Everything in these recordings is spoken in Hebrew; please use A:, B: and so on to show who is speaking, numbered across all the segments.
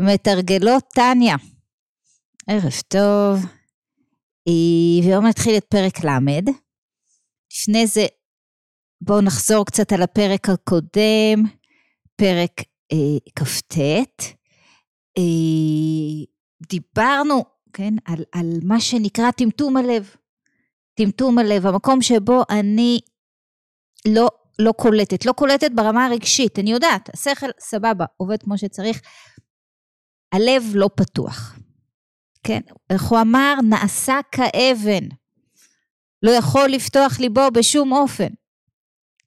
A: מתרגלות טניה. ערב טוב. והיום נתחיל את פרק ל'. לפני זה בואו נחזור קצת על הפרק הקודם, פרק אה, כ"ט. אה, דיברנו, כן, על, על מה שנקרא טמטום הלב. טמטום הלב, המקום שבו אני לא, לא קולטת, לא קולטת ברמה הרגשית, אני יודעת, השכל סבבה, עובד כמו שצריך, הלב לא פתוח. כן, איך הוא אמר? נעשה כאבן. לא יכול לפתוח ליבו בשום אופן.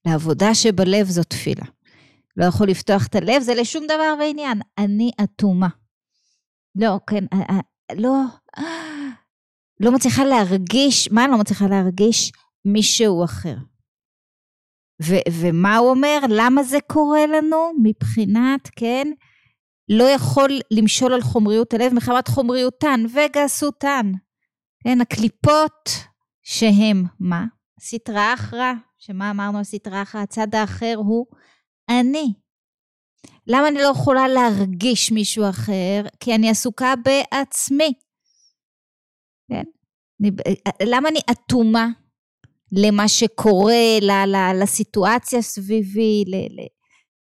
A: לעבודה שבלב זו תפילה. לא יכול לפתוח את הלב, זה לשום דבר ועניין. אני אטומה. לא, כן, אה, אה, לא, לא מצליחה להרגיש, מה אני לא מצליחה להרגיש? מישהו אחר. ו- ומה הוא אומר? למה זה קורה לנו? מבחינת, כן, לא יכול למשול על חומריות הלב מחמת חומריותן וגסותן. כן, הקליפות שהם, מה? סטרא אחרא, שמה אמרנו על סטרא אחרא? הצד האחר הוא אני. למה אני לא יכולה להרגיש מישהו אחר? כי אני עסוקה בעצמי. כן? אני, למה אני אטומה למה שקורה, לסיטואציה סביבי, ל, ל,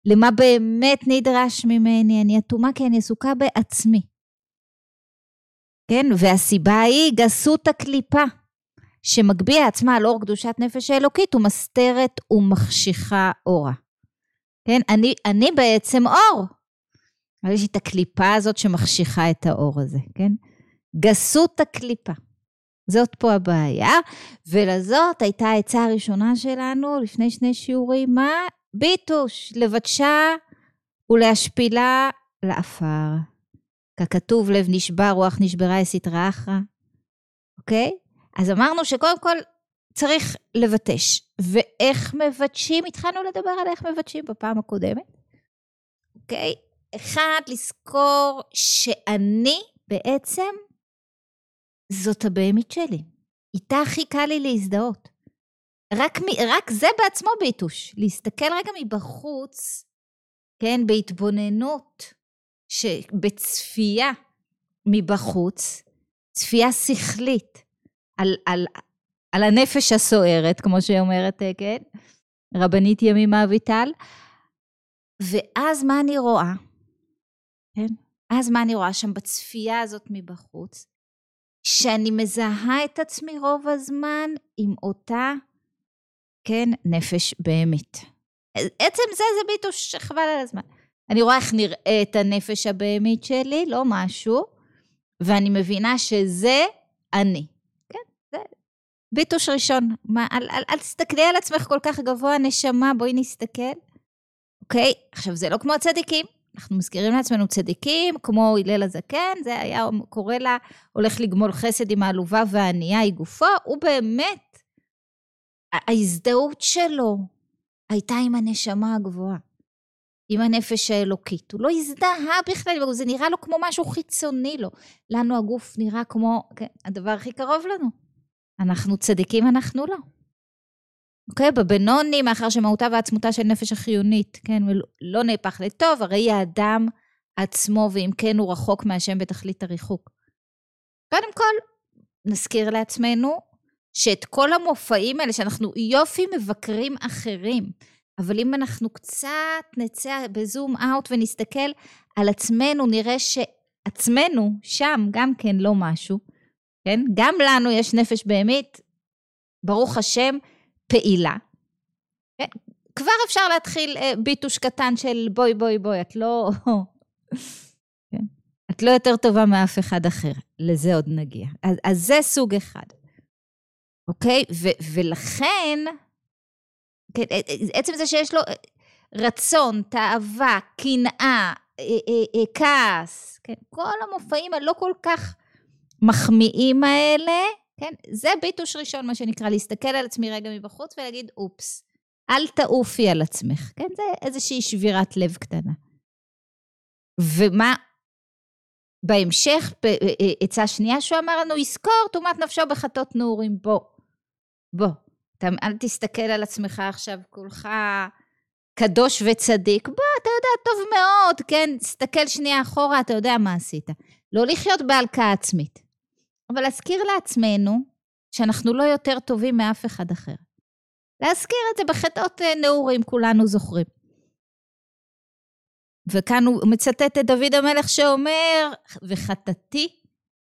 A: למה באמת נדרש ממני, אני אטומה כי אני עסוקה בעצמי. כן, והסיבה היא גסות הקליפה, שמגביה עצמה על אור קדושת נפש האלוקית ומסתרת ומחשיכה אורה. כן, אני, אני בעצם אור. אבל יש לי את הקליפה הזאת שמחשיכה את האור הזה, כן? גסות הקליפה. זאת פה הבעיה, ולזאת הייתה העצה הראשונה שלנו לפני שני שיעורים, מה? ביטוש, לבדשה ולהשפילה לעפר. ככתוב לב נשבר, רוח נשברה, יסתרא אחרא. אוקיי? אז אמרנו שקודם כל צריך לבטש. ואיך מבטשים? התחלנו לדבר על איך מבטשים בפעם הקודמת. אוקיי? אחד, לזכור שאני בעצם זאת הבהמית שלי. איתה הכי קל לי להזדהות. רק, רק זה בעצמו ביטוש. להסתכל רגע מבחוץ, כן, בהתבוננות, בצפייה מבחוץ, צפייה שכלית, על, על, על הנפש הסוערת, כמו שאומרת, אה, כן, רבנית ימימה אביטל. ואז מה אני רואה? כן? אז מה אני רואה שם בצפייה הזאת מבחוץ? שאני מזהה את עצמי רוב הזמן עם אותה כן, נפש בהמית. עצם זה זה ביטוש שחבל על הזמן. אני רואה איך נראית הנפש הבהמית שלי, לא משהו, ואני מבינה שזה אני. כן, זה ביטוש ראשון. מה, אל, אל, אל תסתכלי על עצמך כל כך גבוה, נשמה, בואי נסתכל. אוקיי? עכשיו, זה לא כמו הצדיקים. אנחנו מזכירים לעצמנו צדיקים, כמו הלל הזקן, זה היה קורא לה, הולך לגמול חסד עם העלובה והענייה היא גופו, הוא באמת ההזדהות שלו הייתה עם הנשמה הגבוהה, עם הנפש האלוקית. הוא לא הזדהה בכלל, זה נראה לו כמו משהו חיצוני לו. לנו הגוף נראה כמו כן, הדבר הכי קרוב לנו. אנחנו צדיקים, אנחנו לא. אוקיי? בבנוני, מאחר שמהותה ועצמותה של נפש החיונית, כן, לא נהפך לטוב, הרי האדם עצמו, ואם כן הוא רחוק מהשם בתכלית הריחוק. קודם כל, נזכיר לעצמנו שאת כל המופעים האלה, שאנחנו יופי מבקרים אחרים, אבל אם אנחנו קצת נצא בזום אאוט ונסתכל על עצמנו, נראה שעצמנו שם גם כן לא משהו, כן? גם לנו יש נפש בהמית, ברוך השם, פעילה. כן? כבר אפשר להתחיל אה, ביטוש קטן של בואי, בואי, בואי, את לא... כן? את לא יותר טובה מאף אחד אחר. לזה עוד נגיע. אז, אז זה סוג אחד. אוקיי? ו- ולכן, כן, עצם זה שיש לו רצון, תאווה, קנאה, כעס, כן, כל המופעים הלא כל כך מחמיאים האלה, כן, זה ביטוש ראשון, מה שנקרא, להסתכל על עצמי רגע מבחוץ ולהגיד, אופס, אל תעופי על עצמך, כן, זה איזושהי שבירת לב קטנה. ומה בהמשך, עצה שנייה שהוא אמר לנו, יזכור תאומת נפשו בחטות נעורים, בוא. בוא, אתה, אל תסתכל על עצמך עכשיו כולך קדוש וצדיק, בוא, אתה יודע טוב מאוד, כן, תסתכל שנייה אחורה, אתה יודע מה עשית. לא לחיות בהלקאה עצמית, אבל להזכיר לעצמנו שאנחנו לא יותר טובים מאף אחד אחר. להזכיר את זה בחטאות אה, נעורים, כולנו זוכרים. וכאן הוא מצטט את דוד המלך שאומר, וחטאתי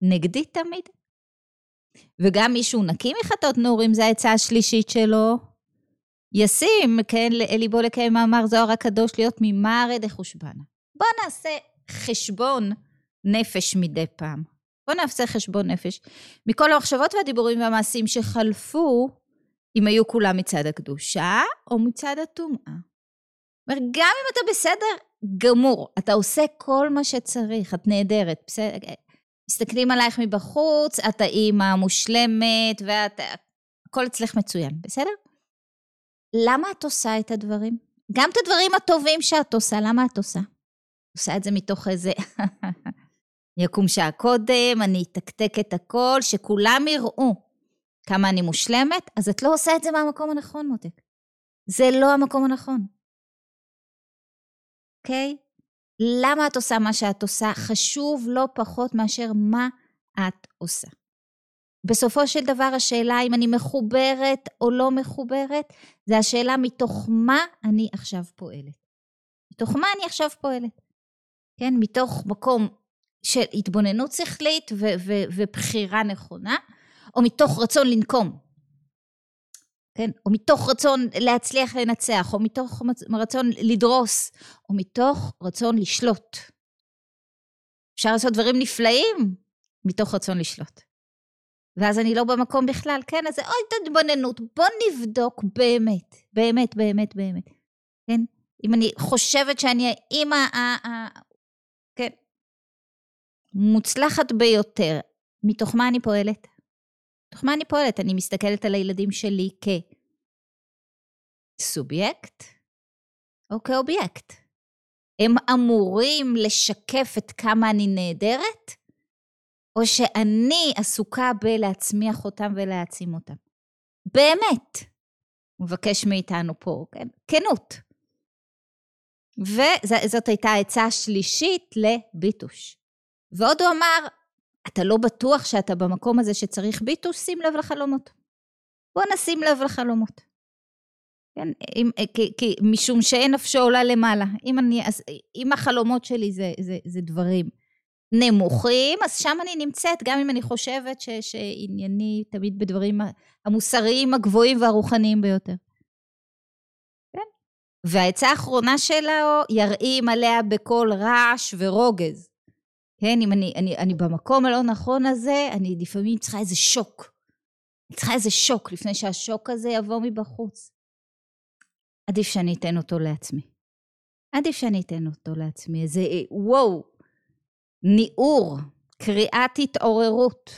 A: נגדי תמיד. וגם מישהו נקי מחטאות נעורים, זו העצה השלישית שלו. ישים, כן, ליבו לקיים מאמר זוהר הקדוש, להיות ממרא דחושבנה. בואו נעשה חשבון נפש מדי פעם. בואו נעשה חשבון נפש. מכל המחשבות והדיבורים והמעשים שחלפו, אם היו כולם מצד הקדושה או מצד הטומאה. אומר, גם אם אתה בסדר גמור, אתה עושה כל מה שצריך, את נהדרת, בסדר, מסתכלים עלייך מבחוץ, את האימא המושלמת, ואת... הכל אצלך מצוין, בסדר? למה את עושה את הדברים? גם את הדברים הטובים שאת עושה, למה את עושה? עושה את זה מתוך איזה... יקום שעה קודם, אני אתקתק את הכל, שכולם יראו כמה אני מושלמת, אז את לא עושה את זה מהמקום הנכון, מותק. זה לא המקום הנכון. אוקיי? Okay? למה את עושה מה שאת עושה חשוב לא פחות מאשר מה את עושה. בסופו של דבר השאלה אם אני מחוברת או לא מחוברת, זה השאלה מתוך מה אני עכשיו פועלת. מתוך מה אני עכשיו פועלת. כן, מתוך מקום של התבוננות שכלית ו- ו- ובחירה נכונה, או מתוך רצון לנקום. כן? או מתוך רצון להצליח לנצח, או מתוך רצון לדרוס, או מתוך רצון לשלוט. אפשר לעשות דברים נפלאים מתוך רצון לשלוט. ואז אני לא במקום בכלל, כן? אז זה אוי תתבוננות, בוא נבדוק באמת, באמת, באמת, באמת, כן? אם אני חושבת שאני האימא, כן, מוצלחת ביותר, מתוך מה אני פועלת? מתוך מה אני פועלת? אני מסתכלת על הילדים שלי כסובייקט או כאובייקט. הם אמורים לשקף את כמה אני נהדרת, או שאני עסוקה בלהצמיח אותם ולהעצים אותם. באמת, הוא מבקש מאיתנו פה, כן? כנות. וזאת הייתה העצה השלישית לביטוש. ועוד הוא אמר, אתה לא בטוח שאתה במקום הזה שצריך ביטוש, שים לב לחלומות. בוא נשים לב לחלומות. כן, אם, כי, כי, משום שאין נפשו עולה למעלה. אם, אני, אז, אם החלומות שלי זה, זה, זה דברים נמוכים, אז שם אני נמצאת, גם אם אני חושבת ש, שענייני תמיד בדברים המוסריים הגבוהים והרוחניים ביותר. כן? והעצה האחרונה שלו, ירעים עליה בקול רעש ורוגז. כן, אם אני, אני, אני במקום הלא נכון הזה, אני לפעמים צריכה איזה שוק. אני צריכה איזה שוק לפני שהשוק הזה יבוא מבחוץ. עדיף שאני אתן אותו לעצמי. עדיף שאני אתן אותו לעצמי. איזה וואו, ניעור, קריאת התעוררות.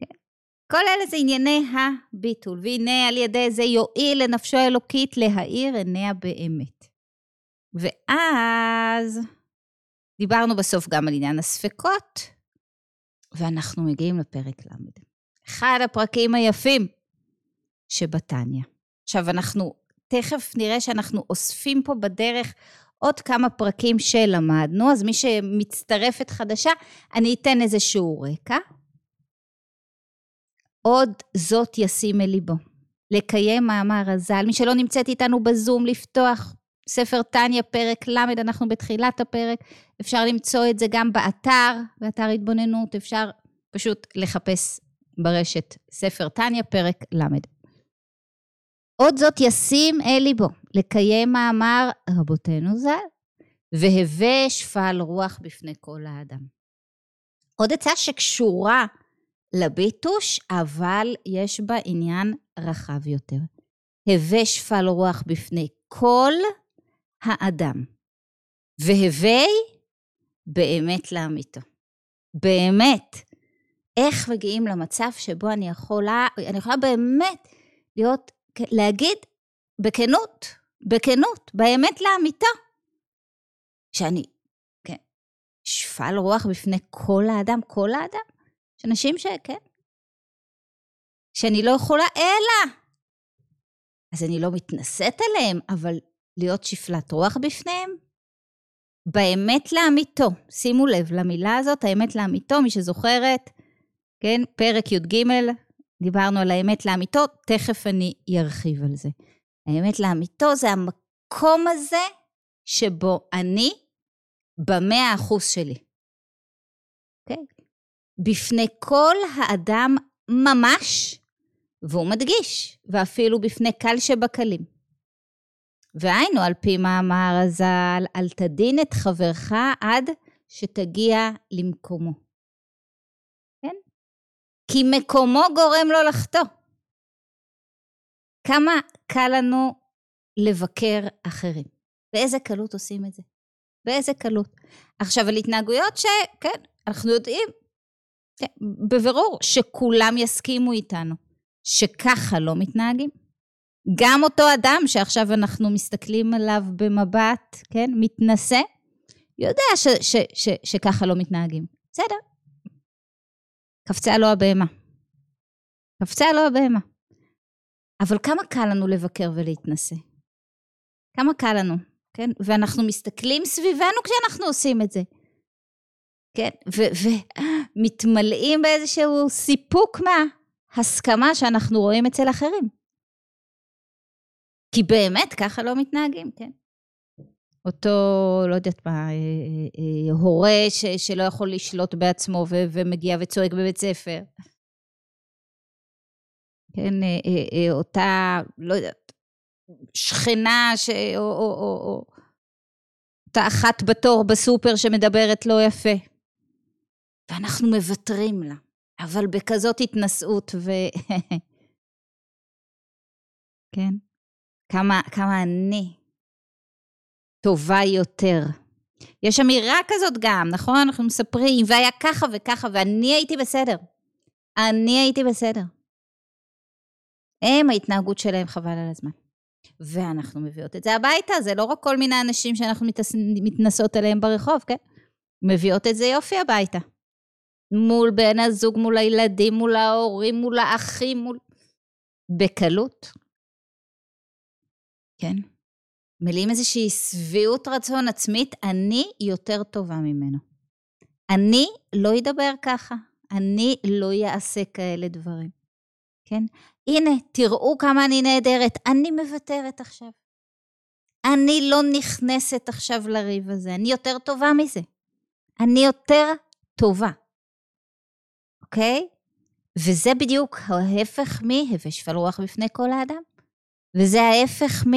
A: כן? כל אלה זה ענייני הביטול, והנה על ידי זה יועיל לנפשו האלוקית להאיר עיניה באמת. ואז דיברנו בסוף גם על עניין הספקות, ואנחנו מגיעים לפרק ל'. אחד הפרקים היפים שבתניא. עכשיו, אנחנו תכף נראה שאנחנו אוספים פה בדרך עוד כמה פרקים שלמדנו, אז מי שמצטרפת חדשה, אני אתן איזשהו רקע. עוד זאת ישים אל ליבו. לקיים מאמר הז"ל. מי שלא נמצאת איתנו בזום, לפתוח ספר טניה, פרק ל', אנחנו בתחילת הפרק. אפשר למצוא את זה גם באתר, באתר התבוננות, אפשר פשוט לחפש ברשת ספר טניה, פרק ל'. עוד זאת ישים אל ליבו, לקיים מאמר רבותינו ז"ל, והווה שפל רוח בפני כל האדם. עוד עצה שקשורה לביטוש, אבל יש בה עניין רחב יותר. הווה שפל רוח בפני כל האדם. והווי באמת לאמיתו. באמת. איך מגיעים למצב שבו אני יכולה, אני יכולה באמת להיות, להגיד בכנות, בכנות, באמת לאמיתו, שאני, כן, שפל רוח בפני כל האדם, כל האדם. יש אנשים שכן, שאני לא יכולה אלא אז אני לא מתנשאת עליהם, אבל להיות שפלת רוח בפניהם? באמת לאמיתו, שימו לב למילה הזאת, האמת לאמיתו, מי שזוכרת, כן, פרק י"ג, דיברנו על האמת לאמיתו, תכף אני ארחיב על זה. האמת לאמיתו זה המקום הזה שבו אני במאה אחוז שלי. אוקיי? Okay? בפני כל האדם ממש, והוא מדגיש, ואפילו בפני קל שבקלים. והיינו, על פי מאמר הז"ל, אל תדין את חברך עד שתגיע למקומו. כן? כי מקומו גורם לו לחטוא. כמה קל לנו לבקר אחרים. באיזה קלות עושים את זה? באיזה קלות. עכשיו, על התנהגויות שכן, אנחנו יודעים, כן, בבירור, שכולם יסכימו איתנו, שככה לא מתנהגים. גם אותו אדם שעכשיו אנחנו מסתכלים עליו במבט, כן, מתנשא, יודע ש, ש, ש, שככה לא מתנהגים. בסדר. קפצה לו הבהמה. קפצה לו הבהמה. אבל כמה קל לנו לבקר ולהתנשא? כמה קל לנו, כן? ואנחנו מסתכלים סביבנו כשאנחנו עושים את זה. כן? ומתמלאים באיזשהו סיפוק מההסכמה שאנחנו רואים אצל אחרים. כי באמת ככה לא מתנהגים, כן? אותו, לא יודעת מה, אה, אה, אה, הורה ש, שלא יכול לשלוט בעצמו ו, ומגיע וצועק בבית ספר. כן, אותה, לא יודעת, שכנה ש... או, או, או, או אותה אחת בתור בסופר שמדברת לא יפה. ואנחנו מוותרים לה, אבל בכזאת התנשאות ו... כן? כמה, כמה אני טובה יותר. יש אמירה כזאת גם, נכון? אנחנו מספרים, והיה ככה וככה, ואני הייתי בסדר. אני הייתי בסדר. הם, ההתנהגות שלהם חבל על הזמן. ואנחנו מביאות את זה הביתה, זה לא רק כל מיני אנשים שאנחנו מתס... מתנסות עליהם ברחוב, כן? מביאות את זה יופי הביתה. מול בן הזוג, מול הילדים, מול ההורים, מול האחים, מול... בקלות. כן? מלאים איזושהי שביעות רצון עצמית, אני יותר טובה ממנו. אני לא אדבר ככה, אני לא אעשה כאלה דברים. כן? הנה, תראו כמה אני נהדרת, אני מוותרת עכשיו. אני לא נכנסת עכשיו לריב הזה, אני יותר טובה מזה. אני יותר טובה. אוקיי? וזה בדיוק ההפך מהווה שפל רוח בפני כל האדם. וזה ההפך מ...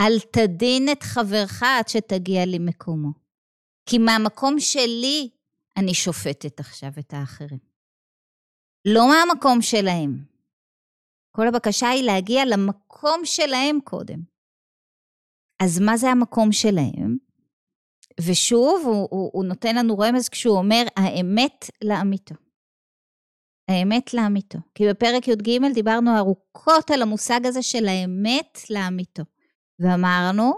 A: אל תדין את חברך עד שתגיע למקומו. כי מהמקום שלי אני שופטת עכשיו את האחרים. לא מהמקום שלהם. כל הבקשה היא להגיע למקום שלהם קודם. אז מה זה המקום שלהם? ושוב, הוא, הוא, הוא נותן לנו רמז כשהוא אומר, האמת לאמיתו. האמת לאמיתו. כי בפרק י"ג דיברנו ארוכות על המושג הזה של האמת לאמיתו. ואמרנו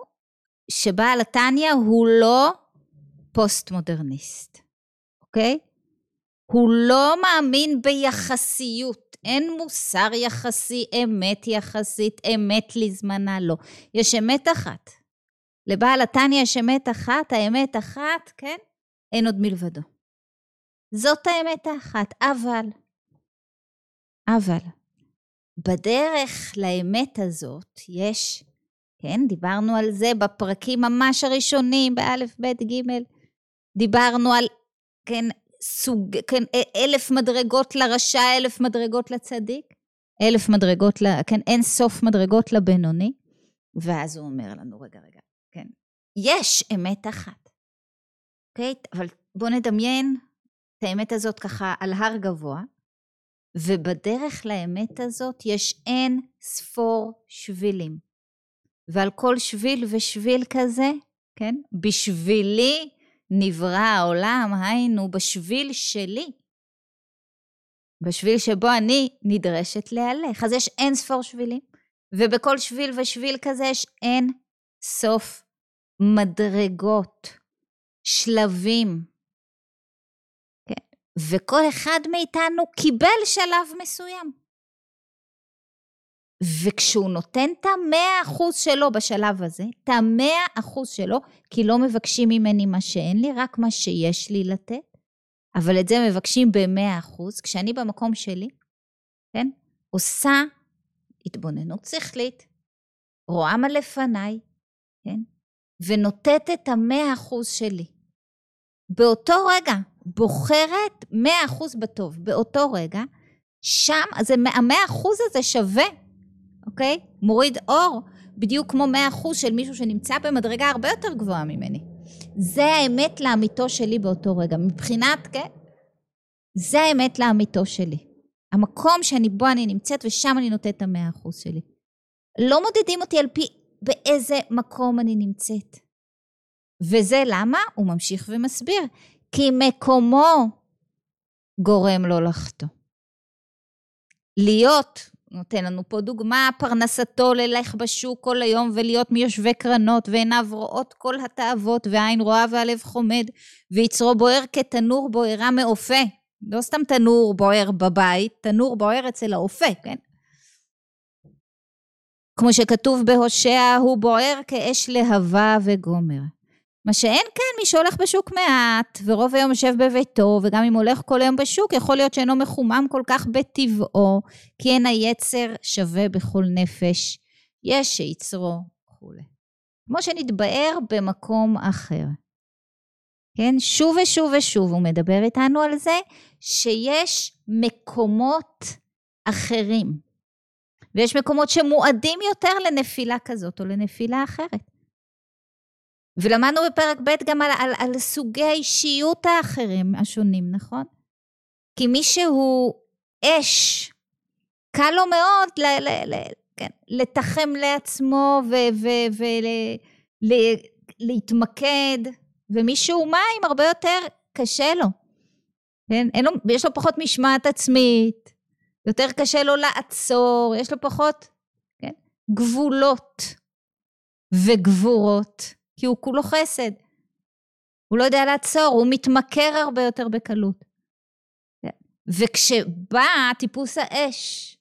A: שבעל התניא הוא לא פוסט-מודרניסט, אוקיי? הוא לא מאמין ביחסיות. אין מוסר יחסי, אמת יחסית, אמת לזמנה, לא. יש אמת אחת. לבעל התניא יש אמת אחת, האמת אחת, כן? אין עוד מלבדו. זאת האמת האחת, אבל אבל בדרך לאמת הזאת יש, כן, דיברנו על זה בפרקים ממש הראשונים, באלף, בית, גימל, דיברנו על, כן, סוג, כן, אלף מדרגות לרשע, אלף מדרגות לצדיק, אלף מדרגות, ל, כן, אין סוף מדרגות לבינוני. ואז הוא אומר לנו, רגע, רגע, כן, יש אמת אחת, אוקיי? אבל בואו נדמיין את האמת הזאת ככה על הר גבוה, ובדרך לאמת הזאת יש אין ספור שבילים. ועל כל שביל ושביל כזה, כן? בשבילי נברא העולם, היינו, בשביל שלי. בשביל שבו אני נדרשת להלך. אז יש אין ספור שבילים, ובכל שביל ושביל כזה יש אין סוף מדרגות, שלבים, וכל אחד מאיתנו קיבל שלב מסוים. וכשהוא נותן את המאה אחוז שלו בשלב הזה, את המאה אחוז שלו, כי לא מבקשים ממני מה שאין לי, רק מה שיש לי לתת, אבל את זה מבקשים במאה אחוז, כשאני במקום שלי, כן, עושה התבוננות שכלית, רואה מה לפניי, כן, ונותנת את המאה אחוז שלי. באותו רגע, בוחרת מאה אחוז בטוב, באותו רגע, שם, אז המאה אחוז הזה שווה אוקיי? מוריד אור, בדיוק כמו 100% של מישהו שנמצא במדרגה הרבה יותר גבוהה ממני. זה האמת לאמיתו שלי באותו רגע. מבחינת, כן? זה האמת לאמיתו שלי. המקום שאני בו אני נמצאת ושם אני נותנת את המאה אחוז שלי. לא מודדים אותי על פי באיזה מקום אני נמצאת. וזה למה? הוא ממשיך ומסביר. כי מקומו גורם לו לחטוא. להיות נותן לנו פה דוגמה, פרנסתו ללך בשוק כל היום ולהיות מיושבי קרנות, ועיניו רואות כל התאוות, והעין רואה והלב חומד, ויצרו בוער כתנור בוערה מאופה. לא סתם תנור בוער בבית, תנור בוער אצל האופה, כן? כמו שכתוב בהושע, הוא בוער כאש להבה וגומר. מה שאין כן, מי שהולך בשוק מעט, ורוב היום יושב בביתו, וגם אם הולך כל היום בשוק, יכול להיות שאינו מחומם כל כך בטבעו, כי אין היצר שווה בכל נפש, יש שיצרו וכולי. כמו שנתבאר במקום אחר. כן, שוב ושוב ושוב הוא מדבר איתנו על זה שיש מקומות אחרים. ויש מקומות שמועדים יותר לנפילה כזאת או לנפילה אחרת. ולמדנו בפרק ב' גם על, על, על סוגי האישיות האחרים השונים, נכון? כי מי שהוא אש, קל לו מאוד ל, ל, ל, כן, לתחם לעצמו ולהתמקד, ומי שהוא מים הרבה יותר קשה לו. כן? לו, יש לו פחות משמעת עצמית, יותר קשה לו לעצור, יש לו פחות כן? גבולות וגבורות. כי הוא כולו חסד. הוא לא יודע לעצור, הוא מתמכר הרבה יותר בקלות. וכשבא טיפוס האש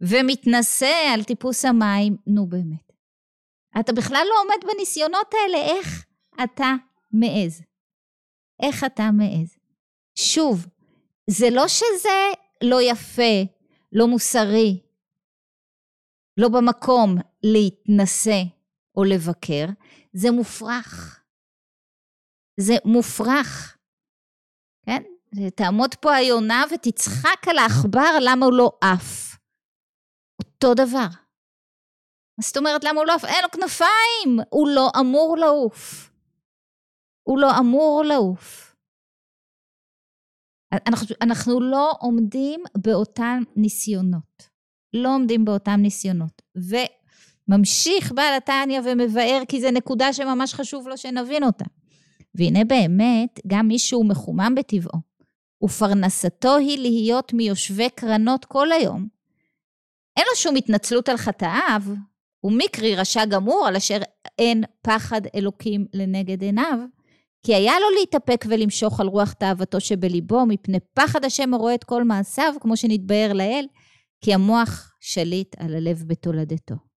A: ומתנשא על טיפוס המים, נו באמת. אתה בכלל לא עומד בניסיונות האלה, איך אתה מעז? איך אתה מעז? שוב, זה לא שזה לא יפה, לא מוסרי, לא במקום להתנשא או לבקר, זה מופרך. זה מופרך. כן? תעמוד פה היונה ותצחק על העכבר למה הוא לא עף. אותו דבר. מה זאת אומרת למה הוא לא עף? אין לו כנפיים! הוא לא אמור לעוף. הוא לא אמור לעוף. אנחנו, אנחנו לא עומדים באותם ניסיונות. לא עומדים באותם ניסיונות. ו... ממשיך בעל התניא ומבאר כי זו נקודה שממש חשוב לו שנבין אותה. והנה באמת, גם מי שהוא מחומם בטבעו, ופרנסתו היא להיות מיושבי קרנות כל היום, אין לו שום התנצלות על חטאיו, ומקרי רשע גמור על אשר אין פחד אלוקים לנגד עיניו, כי היה לו להתאפק ולמשוך על רוח תאוותו שבליבו, מפני פחד השם הרואה את כל מעשיו, כמו שנתבהר לאל, כי המוח שליט על הלב בתולדתו.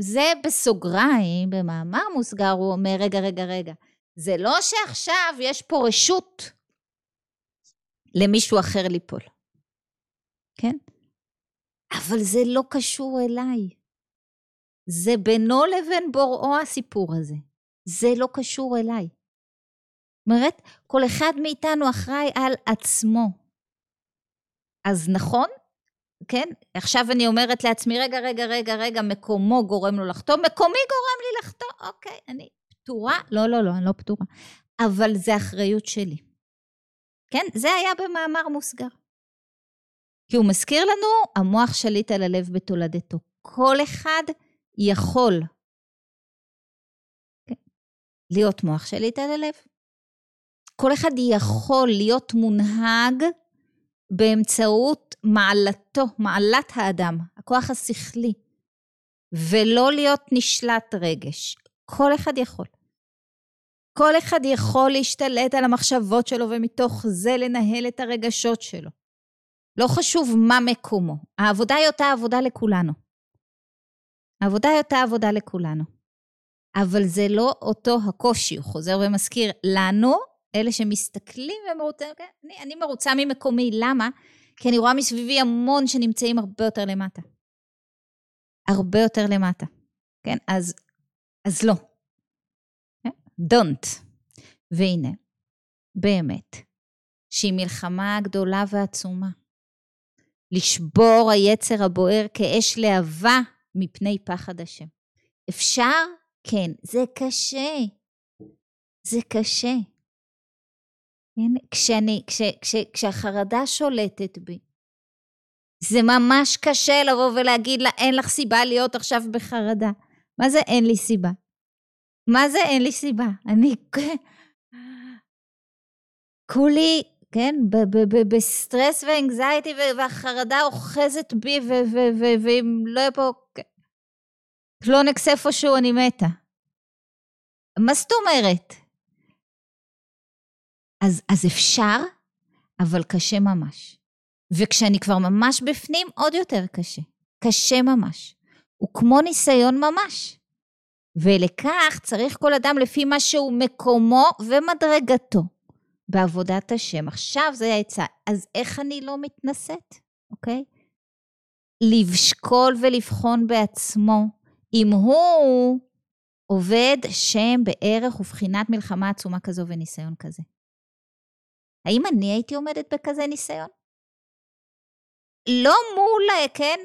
A: זה בסוגריים, במאמר מוסגר, הוא אומר, רגע, רגע, רגע, זה לא שעכשיו יש פה רשות למישהו אחר ליפול, כן? אבל זה לא קשור אליי. זה בינו לבין בוראו הסיפור הזה. זה לא קשור אליי. אומרת, כל אחד מאיתנו אחראי על עצמו. אז נכון, כן? עכשיו אני אומרת לעצמי, רגע, רגע, רגע, רגע, מקומו גורם לו לחתום, מקומי גורם לי לחתום, אוקיי, אני פטורה? לא, לא, לא, אני לא פטורה. אבל זה אחריות שלי. כן? זה היה במאמר מוסגר. כי הוא מזכיר לנו, המוח שליט על הלב בתולדתו. כל אחד יכול כן? להיות מוח שליט על הלב. כל אחד יכול להיות מונהג באמצעות מעלתו, מעלת האדם, הכוח השכלי, ולא להיות נשלט רגש. כל אחד יכול. כל אחד יכול להשתלט על המחשבות שלו ומתוך זה לנהל את הרגשות שלו. לא חשוב מה מקומו, העבודה היא אותה עבודה לכולנו. העבודה היא אותה עבודה לכולנו. אבל זה לא אותו הקושי, הוא חוזר ומזכיר לנו, אלה שמסתכלים ומרוצים, כן, אני, אני מרוצה ממקומי, למה? כי אני רואה מסביבי המון שנמצאים הרבה יותר למטה. הרבה יותר למטה, כן? אז, אז לא. כן? Don't. והנה, באמת, שהיא מלחמה גדולה ועצומה. לשבור היצר הבוער כאש להבה מפני פחד השם. אפשר? כן. זה קשה. זה קשה. כן? כשאני, כש, כש, כשהחרדה שולטת בי, זה ממש קשה לבוא ולהגיד לה, אין לך סיבה להיות עכשיו בחרדה. מה זה אין לי סיבה? מה זה אין לי סיבה? אני כולי, כן, ב stress ו anxiety והחרדה אוחזת בי, ואם לא יהיה פה קלונקס איפשהו, אני מתה. מה זאת אומרת? אז, אז אפשר, אבל קשה ממש. וכשאני כבר ממש בפנים, עוד יותר קשה. קשה ממש. הוא כמו ניסיון ממש. ולכך צריך כל אדם לפי מה שהוא מקומו ומדרגתו בעבודת השם. עכשיו זה העצה. אז איך אני לא מתנשאת, אוקיי? לשקול ולבחון בעצמו אם הוא עובד שם בערך ובחינת מלחמה עצומה כזו וניסיון כזה. האם אני הייתי עומדת בכזה ניסיון? לא מול, כן,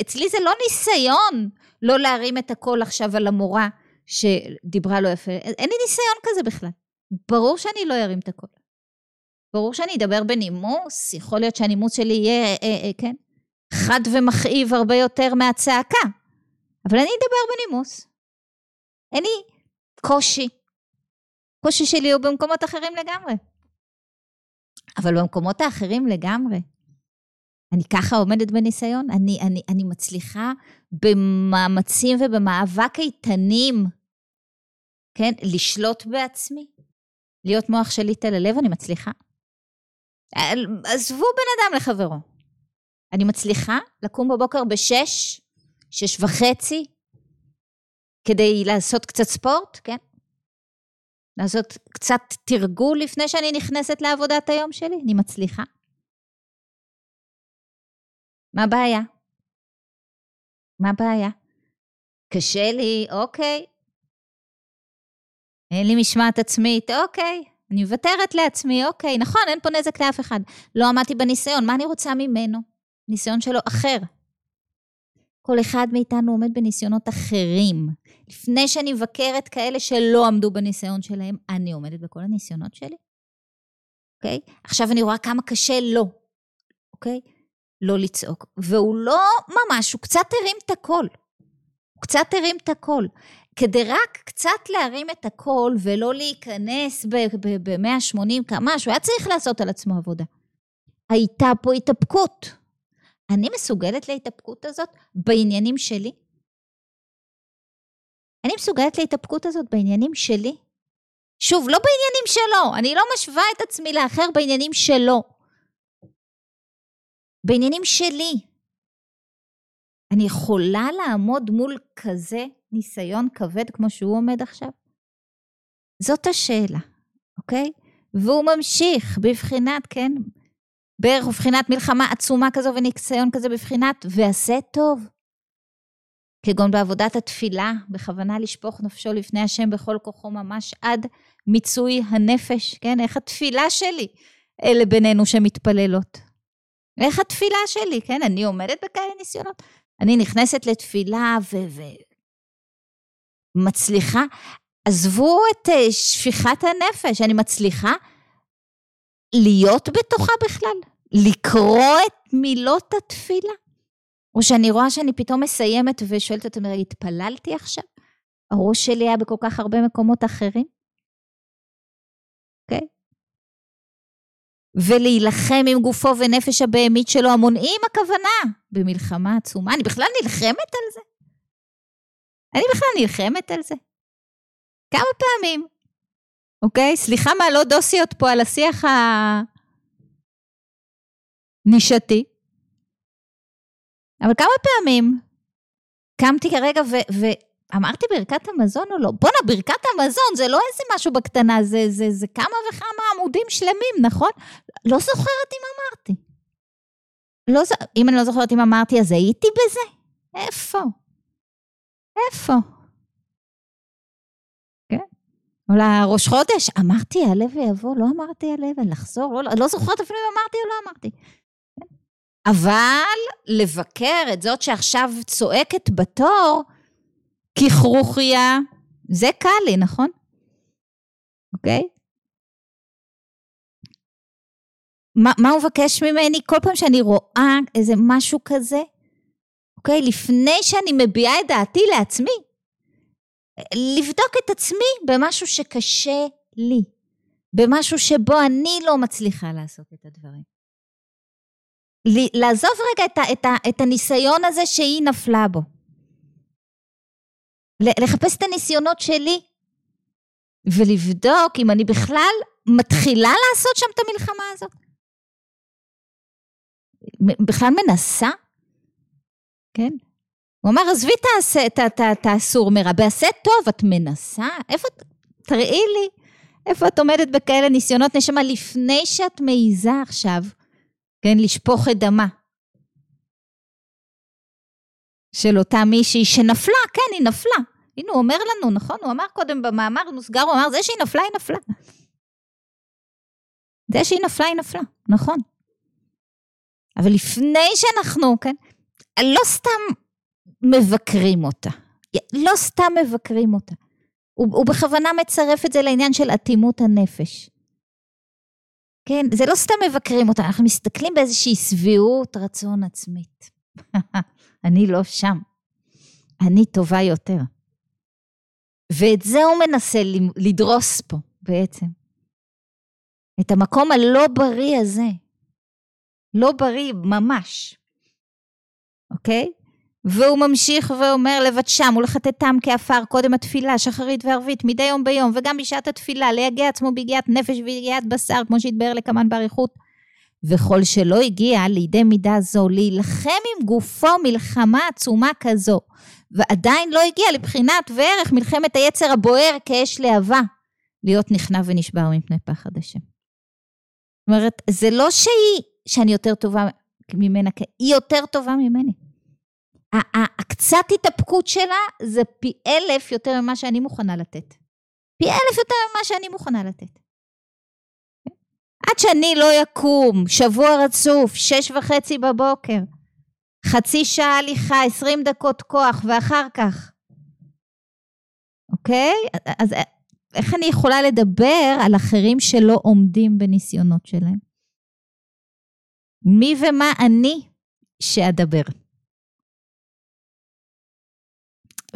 A: אצלי זה לא ניסיון לא להרים את הקול עכשיו על המורה שדיברה לא יפה, אין לי ניסיון כזה בכלל. ברור שאני לא ארים את הקול. ברור שאני אדבר בנימוס, יכול להיות שהנימוס שלי יהיה, אה, אה, כן, חד ומכאיב הרבה יותר מהצעקה, אבל אני אדבר בנימוס. אין לי קושי. קושי שלי הוא במקומות אחרים לגמרי. אבל במקומות האחרים לגמרי, אני ככה עומדת בניסיון, אני, אני, אני מצליחה במאמצים ובמאבק איתנים, כן, לשלוט בעצמי, להיות מוח שליט על הלב, אני מצליחה. עזבו בן אדם לחברו. אני מצליחה לקום בבוקר בשש, שש וחצי, כדי לעשות קצת ספורט, כן? לעשות קצת תרגול לפני שאני נכנסת לעבודת היום שלי? אני מצליחה. מה הבעיה? מה הבעיה? קשה לי, אוקיי. אין לי משמעת עצמית, אוקיי. אני מוותרת לעצמי, אוקיי. נכון, אין פה נזק לאף אחד. לא עמדתי בניסיון, מה אני רוצה ממנו? ניסיון שלו אחר. כל אחד מאיתנו עומד בניסיונות אחרים. לפני שאני מבקרת כאלה שלא עמדו בניסיון שלהם, אני עומדת בכל הניסיונות שלי. אוקיי? עכשיו אני רואה כמה קשה לו, אוקיי? לא לצעוק. והוא לא ממש, הוא קצת הרים את הקול. הוא קצת הרים את הקול. כדי רק קצת להרים את הקול ולא להיכנס ב-180 קמ"ש, הוא היה צריך לעשות על עצמו עבודה. הייתה פה התאפקות. אני מסוגלת להתאפקות הזאת בעניינים שלי? אני מסוגלת להתאפקות הזאת בעניינים שלי? שוב, לא בעניינים שלו, אני לא משווה את עצמי לאחר בעניינים שלו. בעניינים שלי. אני יכולה לעמוד מול כזה ניסיון כבד כמו שהוא עומד עכשיו? זאת השאלה, אוקיי? והוא ממשיך בבחינת, כן, בערך ובחינת מלחמה עצומה כזו וניסיון כזה בבחינת ועשה טוב. כגון בעבודת התפילה, בכוונה לשפוך נפשו לפני השם בכל כוחו ממש עד מיצוי הנפש, כן? איך התפילה שלי, אלה בינינו שמתפללות. איך התפילה שלי, כן? אני עומדת בכאלה ניסיונות. אני נכנסת לתפילה ו... מצליחה, עזבו את uh, שפיכת הנפש, אני מצליחה להיות בתוכה בכלל, לקרוא את מילות התפילה. או שאני רואה שאני פתאום מסיימת ושואלת אותם, התפללתי עכשיו? הראש שלי היה בכל כך הרבה מקומות אחרים? אוקיי? Okay? ולהילחם עם גופו ונפש הבהמית שלו המונעים הכוונה במלחמה עצומה. אני בכלל נלחמת על זה? אני בכלל נלחמת על זה? כמה פעמים, אוקיי? סליחה מהלא דוסיות פה על השיח הנישתי. אבל כמה פעמים, קמתי כרגע ואמרתי ברכת המזון או לא? בואנה, ברכת המזון זה לא איזה משהו בקטנה, זה, זה, זה כמה וכמה עמודים שלמים, נכון? לא זוכרת אם אמרתי. לא, אם אני לא זוכרת אם אמרתי, אז הייתי בזה? איפה? איפה? כן? אולי ראש חודש, אמרתי יעלה ויבוא, לא אמרתי יעלה ולחזור, לא, לא זוכרת אפילו אם אמרתי או לא אמרתי. אבל לבקר את זאת שעכשיו צועקת בתור ככרוכיה, זה קל לי, נכון? אוקיי? מה, מה הוא מבקש ממני? כל פעם שאני רואה איזה משהו כזה, אוקיי? לפני שאני מביעה את דעתי לעצמי, לבדוק את עצמי במשהו שקשה לי, במשהו שבו אני לא מצליחה לעשות את הדברים. לעזוב רגע את, ה, את, ה, את הניסיון הזה שהיא נפלה בו. לחפש את הניסיונות שלי ולבדוק אם אני בכלל מתחילה לעשות שם את המלחמה הזאת. בכלל מנסה כן? הוא אמר, עזבי את הסור מרע, בעשה טוב, את מנסה? איפה, תראי לי, איפה את עומדת בכאלה ניסיונות נשמה לפני שאת מעיזה עכשיו, כן, לשפוך את דמה. של אותה מישהי שנפלה, כן, היא נפלה. הנה, הוא אומר לנו, נכון? הוא אמר קודם במאמר מוסגר, הוא אמר, זה שהיא נפלה, היא נפלה. זה שהיא נפלה, היא נפלה, נכון. אבל לפני שאנחנו, כן, לא סתם מבקרים אותה, לא סתם מבקרים אותה. הוא, הוא בכוונה מצרף את זה לעניין של אטימות הנפש. כן, זה לא סתם מבקרים אותה, אנחנו מסתכלים באיזושהי שביעות רצון עצמית. אני לא שם, אני טובה יותר. ואת זה הוא מנסה לדרוס פה בעצם. את המקום הלא בריא הזה. לא בריא ממש. אוקיי? והוא ממשיך ואומר לבטשם ולחטאתם כעפר קודם התפילה, שחרית וערבית, מדי יום ביום, וגם בשעת התפילה, ליגע עצמו ביגיעת נפש וביגיעת בשר, כמו שהתבהר לקמן באריכות. וכל שלא הגיע לידי מידה זו, להילחם עם גופו מלחמה עצומה כזו, ועדיין לא הגיע לבחינת וערך מלחמת היצר הבוער כאש להבה, להיות נכנע ונשבר מפני פחד השם. זאת אומרת, זה לא שהיא, שאני יותר טובה ממנה, היא יותר טובה ממני. הקצת התאפקות שלה זה פי אלף יותר ממה שאני מוכנה לתת. פי אלף יותר ממה שאני מוכנה לתת. עד שאני לא יקום, שבוע רצוף, שש וחצי בבוקר, חצי שעה הליכה, עשרים דקות כוח, ואחר כך. אוקיי? אז איך אני יכולה לדבר על אחרים שלא עומדים בניסיונות שלהם? מי ומה אני שאדבר?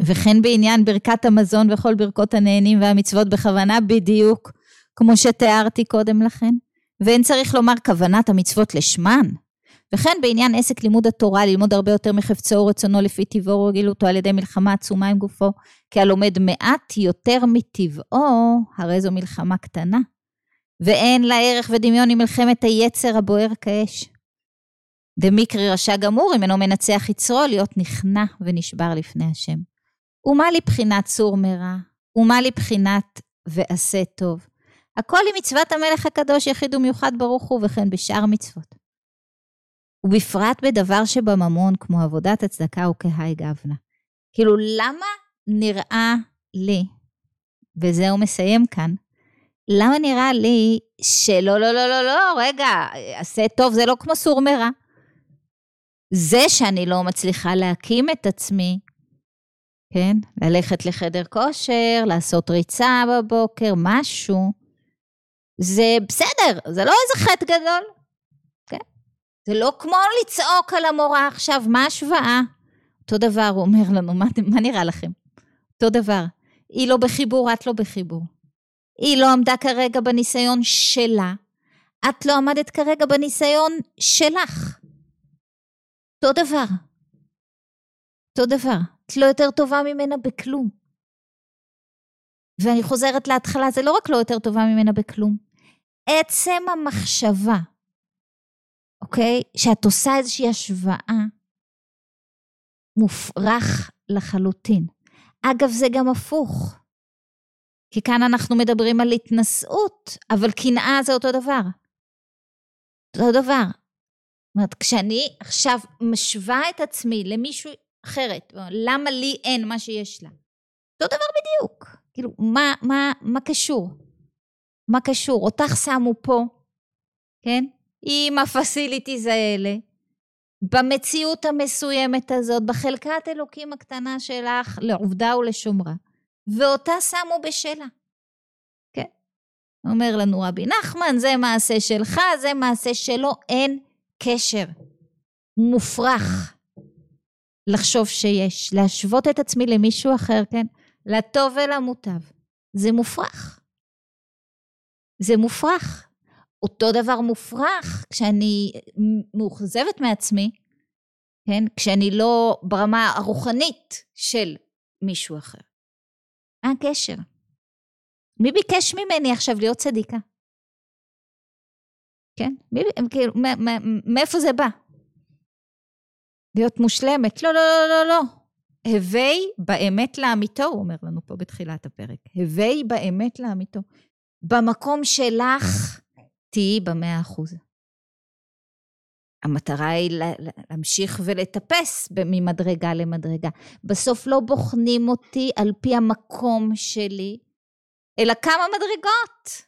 A: וכן בעניין ברכת המזון וכל ברכות הנהנים והמצוות בכוונה בדיוק כמו שתיארתי קודם לכן. ואין צריך לומר כוונת המצוות לשמן. וכן בעניין עסק לימוד התורה, ללמוד הרבה יותר מחפצו ורצונו לפי טבעו ורגילות על ידי מלחמה עצומה עם גופו, כי הלומד מעט יותר מטבעו, הרי זו מלחמה קטנה. ואין לה ערך ודמיון עם מלחמת היצר הבוער כאש. דמיקרי רשע גמור, אם אינו מנצח יצרו, להיות נכנע ונשבר לפני השם. ומה לבחינת סור מרע? ומה לבחינת ועשה טוב? הכל היא מצוות המלך הקדוש יחיד ומיוחד ברוך הוא, וכן בשאר מצוות. ובפרט בדבר שבממון, כמו עבודת הצדקה וכהי גבנה. כאילו, למה נראה לי, וזה הוא מסיים כאן, למה נראה לי שלא, לא, לא, לא, לא, רגע, עשה טוב, זה לא כמו סור מרע. זה שאני לא מצליחה להקים את עצמי, כן? ללכת לחדר כושר, לעשות ריצה בבוקר, משהו. זה בסדר, זה לא איזה חטא גדול, כן? זה לא כמו לצעוק על המורה עכשיו, מה השוואה? אותו דבר, הוא אומר לנו, מה, מה נראה לכם? אותו דבר. היא לא בחיבור, את לא בחיבור. היא לא עמדה כרגע בניסיון שלה, את לא עמדת כרגע בניסיון שלך. אותו דבר. אותו דבר. את לא יותר טובה ממנה בכלום. ואני חוזרת להתחלה, זה לא רק לא יותר טובה ממנה בכלום. עצם המחשבה, אוקיי? שאת עושה איזושהי השוואה, מופרך לחלוטין. אגב, זה גם הפוך. כי כאן אנחנו מדברים על התנשאות, אבל קנאה זה אותו דבר. אותו דבר. זאת אומרת, כשאני עכשיו משווה את עצמי למישהו אחרת, למה לי אין מה שיש לה? אותו דבר בדיוק. כאילו, מה, מה, מה קשור? מה קשור? אותך שמו פה, כן? עם הפסיליטיז האלה, במציאות המסוימת הזאת, בחלקת אלוקים הקטנה שלך, לעובדה ולשומרה, ואותה שמו בשלה. כן? אומר לנו רבי נחמן, זה מעשה שלך, זה מעשה שלו, אין קשר. מופרך לחשוב שיש, להשוות את עצמי למישהו אחר, כן? לטוב ולמוטב. זה מופרך. זה מופרך. אותו דבר מופרך כשאני מאוכזבת מעצמי, כן? כשאני לא ברמה הרוחנית של מישהו אחר. מה הקשר? מי ביקש ממני עכשיו להיות צדיקה? כן? מי, כאילו, מאיפה זה בא? להיות מושלמת? לא, לא, לא, לא, לא. הווי באמת לאמיתו, הוא אומר לנו פה בתחילת הפרק. הווי באמת לאמיתו. במקום שלך תהיי במאה אחוז. המטרה היא להמשיך ולטפס ממדרגה למדרגה. בסוף לא בוחנים אותי על פי המקום שלי, אלא כמה מדרגות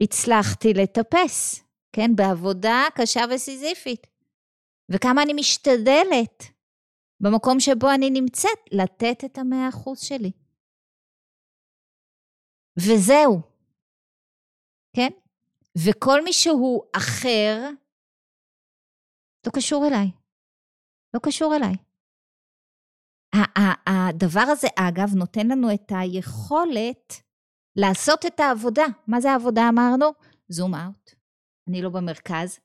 A: הצלחתי לטפס, כן? בעבודה קשה וסיזיפית. וכמה אני משתדלת במקום שבו אני נמצאת לתת את המאה אחוז שלי. וזהו, כן? וכל מי שהוא אחר, לא קשור אליי. לא קשור אליי. הדבר הזה, אגב, נותן לנו את היכולת לעשות את העבודה. מה זה העבודה אמרנו? זום אאוט. אני לא במרכז.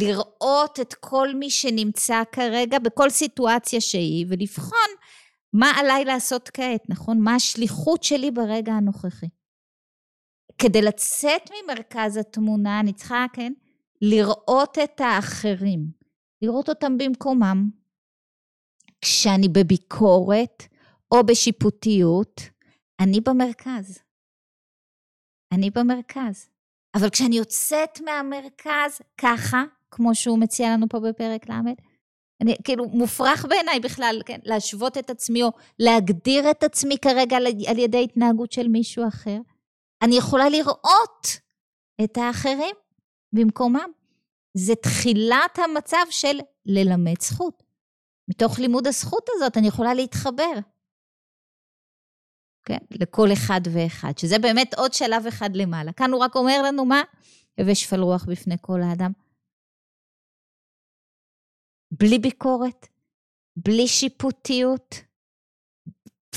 A: לראות את כל מי שנמצא כרגע בכל סיטואציה שהיא, ולבחון מה עליי לעשות כעת, נכון? מה השליחות שלי ברגע הנוכחי. כדי לצאת ממרכז התמונה, אני צריכה, כן, לראות את האחרים, לראות אותם במקומם. כשאני בביקורת או בשיפוטיות, אני במרכז. אני במרכז. אבל כשאני יוצאת מהמרכז ככה, כמו שהוא מציע לנו פה בפרק ל', אני כאילו מופרך בעיניי בכלל, כן, להשוות את עצמי או להגדיר את עצמי כרגע על, על ידי התנהגות של מישהו אחר. אני יכולה לראות את האחרים במקומם. זה תחילת המצב של ללמד זכות. מתוך לימוד הזכות הזאת אני יכולה להתחבר. כן? לכל אחד ואחד, שזה באמת עוד שלב אחד למעלה. כאן הוא רק אומר לנו מה? הווה שפל רוח בפני כל האדם. בלי ביקורת, בלי שיפוטיות,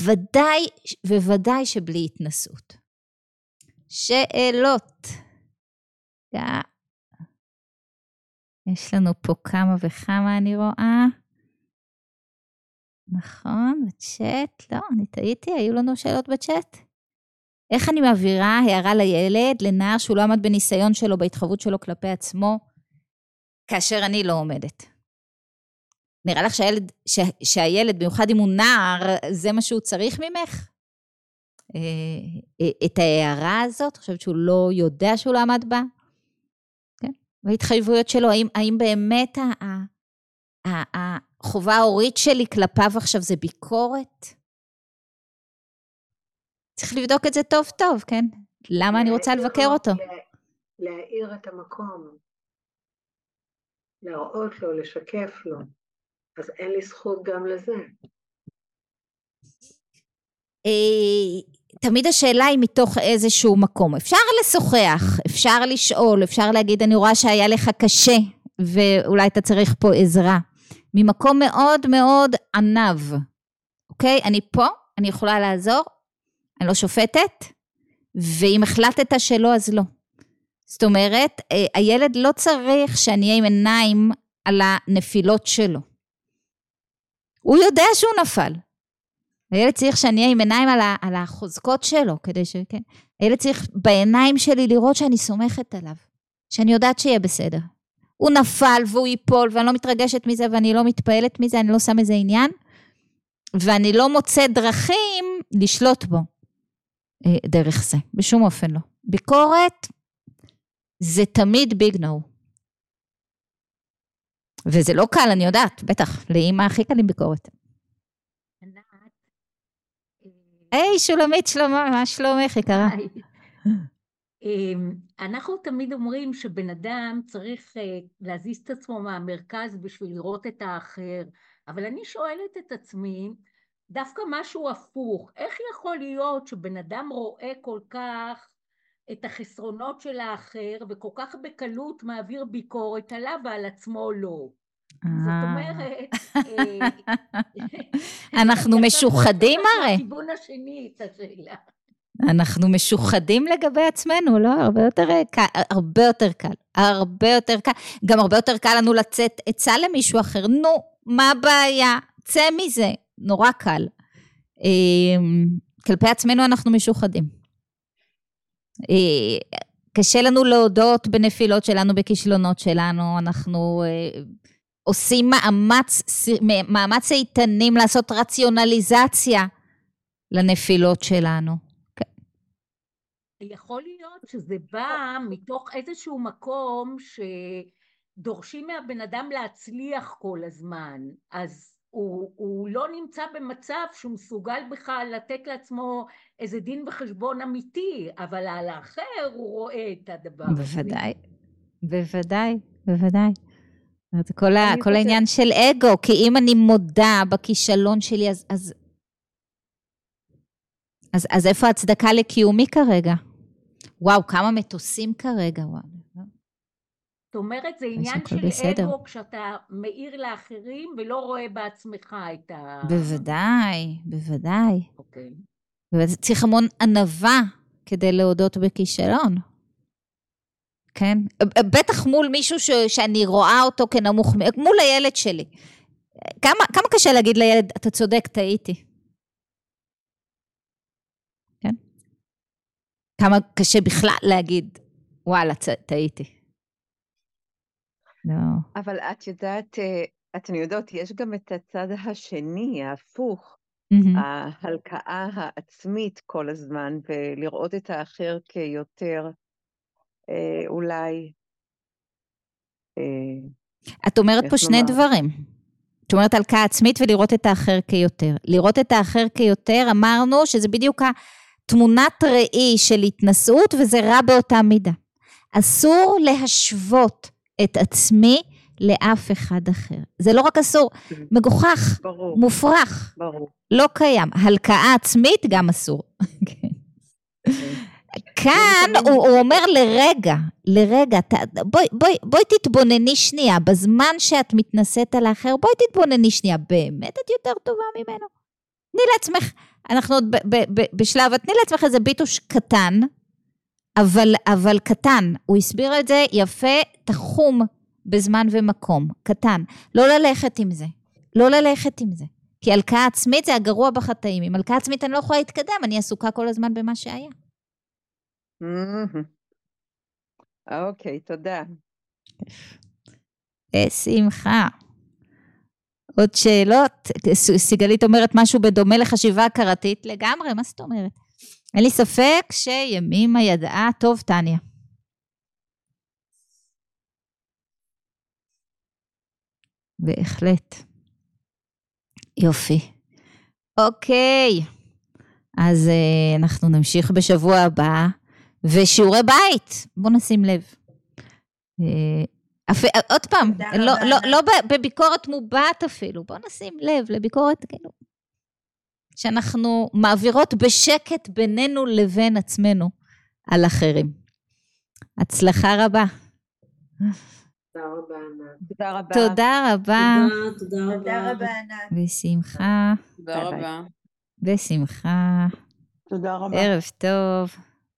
A: ודאי וודאי שבלי התנסות. שאלות. יש לנו פה כמה וכמה אני רואה. נכון, בצ'אט. לא, אני טעיתי, היו לנו שאלות בצ'אט. איך אני מעבירה הערה לילד, לנער שהוא לא עמד בניסיון שלו, בהתחייבות שלו כלפי עצמו, כאשר אני לא עומדת? נראה לך שהילד, ש, שהילד, במיוחד אם הוא נער, זה מה שהוא צריך ממך? אה, אה, את ההערה הזאת? חושבת שהוא לא יודע שהוא לא עמד בה? כן? וההתחייבויות שלו, האם, האם באמת החובה ההורית שלי כלפיו עכשיו זה ביקורת? צריך לבדוק את זה טוב טוב, כן? למה אני רוצה לבקר אותו?
B: להאיר את המקום, להראות לו, לשקף לו. אז אין לי זכות גם לזה.
A: אה, תמיד השאלה היא מתוך איזשהו מקום. אפשר לשוחח, אפשר לשאול, אפשר להגיד, אני רואה שהיה לך קשה ואולי אתה צריך פה עזרה. ממקום מאוד מאוד ענב, אוקיי? אני פה, אני יכולה לעזור, אני לא שופטת, ואם החלטת שלא, אז לא. זאת אומרת, אה, הילד לא צריך שאני אהיה עם עיניים על הנפילות שלו. הוא יודע שהוא נפל. הילד צריך שאני אהיה עם עיניים על, ה, על החוזקות שלו, כדי ש... כן. הילד צריך בעיניים שלי לראות שאני סומכת עליו, שאני יודעת שיהיה בסדר. הוא נפל והוא ייפול, ואני לא מתרגשת מזה ואני לא מתפעלת מזה, אני לא שם איזה עניין. ואני לא מוצא דרכים לשלוט בו אה, דרך זה, בשום אופן לא. ביקורת זה תמיד ביג נו. וזה לא קל, אני יודעת, בטח, לאימא הכי קל עם ביקורת. היי, שולמית שלמה, מה שלומך, יקרה?
C: אמ, אנחנו תמיד אומרים שבן אדם צריך אה, להזיז את עצמו מהמרכז בשביל לראות את האחר, אבל אני שואלת את עצמי, דווקא משהו הפוך, איך יכול להיות שבן אדם רואה כל כך את החסרונות של האחר וכל כך בקלות מעביר ביקורת עליו ועל עצמו לא? זאת
A: אה.
C: אומרת... אה,
A: אנחנו משוחדים הרי.
C: מהכיוון השני את השאלה.
A: אנחנו משוחדים לגבי עצמנו, לא? הרבה יותר קל, הרבה יותר קל, הרבה יותר קל. גם הרבה יותר קל לנו לצאת עצה למישהו אחר. נו, מה הבעיה? צא מזה. נורא קל. אמ, כלפי עצמנו אנחנו משוחדים. אה, קשה לנו להודות בנפילות שלנו, בכישלונות שלנו, אנחנו אה, עושים מאמץ, מאמץ איתנים לעשות רציונליזציה לנפילות שלנו.
C: יכול להיות שזה בא מתוך איזשהו מקום שדורשים מהבן אדם להצליח כל הזמן, אז הוא, הוא לא נמצא במצב שהוא מסוגל בכלל לתת לעצמו איזה דין וחשבון אמיתי, אבל על האחר הוא רואה את הדבר
A: הזה. בוודאי, בוודאי, בוודאי. כל, ה, כל העניין של אגו, כי אם אני מודה בכישלון שלי, אז, אז, אז, אז איפה ההצדקה לקיומי כרגע? וואו, כמה מטוסים כרגע, וואו.
C: זאת אומרת, זה עניין של בסדר. אגו כשאתה מאיר לאחרים ולא רואה בעצמך את ה...
A: בוודאי, בוודאי.
C: אוקיי.
A: צריך המון ענווה כדי להודות בכישלון. כן? בטח מול מישהו ש, שאני רואה אותו כנמוך, מול הילד שלי. כמה, כמה קשה להגיד לילד, אתה צודק, טעיתי. כן? כמה קשה בכלל להגיד, וואלה, טעיתי. לא.
D: אבל את יודעת, אה, אתן יודעות, יש גם את הצד השני, ההפוך, ההלקאה העצמית כל הזמן, ולראות את האחר כיותר אה, אולי...
A: אה, את אומרת פה שני לומר? דברים. את אומרת הלקאה עצמית ולראות את האחר כיותר. לראות את האחר כיותר, אמרנו שזה בדיוק התמונת ראי של התנשאות, וזה רע באותה מידה. אסור להשוות את עצמי לאף אחד אחר. זה לא רק אסור, מגוחך, ברור, מופרך, ברור. לא קיים. הלקאה עצמית גם אסור. כן. כאן הוא, הוא אומר לרגע, לרגע, ת, בואי, בואי, בואי תתבונני שנייה, בזמן שאת מתנשאת על האחר, בואי תתבונני שנייה, באמת את יותר טובה ממנו? תני לעצמך, אנחנו עוד בשלב, תני לעצמך איזה ביטוש קטן, אבל, אבל קטן, הוא הסביר את זה יפה, תחום בזמן ומקום, קטן. לא ללכת עם זה, לא ללכת עם זה. כי הלקאה עצמית זה הגרוע בחטאים. עם הלקאה עצמית אני לא יכולה להתקדם, אני עסוקה כל הזמן במה שהיה.
D: אוקיי, תודה.
A: בשמחה. עוד שאלות? סיגלית אומרת משהו בדומה לחשיבה הכרתית לגמרי, מה זאת אומרת? אין לי ספק שימימה ידעה טוב, טניה. בהחלט. יופי. אוקיי, אז uh, אנחנו נמשיך בשבוע הבא, ושיעורי בית, בואו נשים לב. Uh, אפ... עוד פעם, לא, לא, לא בביקורת מובעת אפילו, בואו נשים לב לביקורת, כאילו, שאנחנו מעבירות בשקט בינינו לבין עצמנו על אחרים. הצלחה רבה.
B: תודה רבה, ענת.
D: תודה רבה.
A: תודה רבה.
B: תודה, תודה רבה.
D: תודה רבה, ענת.
A: בשמחה.
E: תודה רבה.
A: בשמחה.
D: תודה רבה.
A: ערב טוב.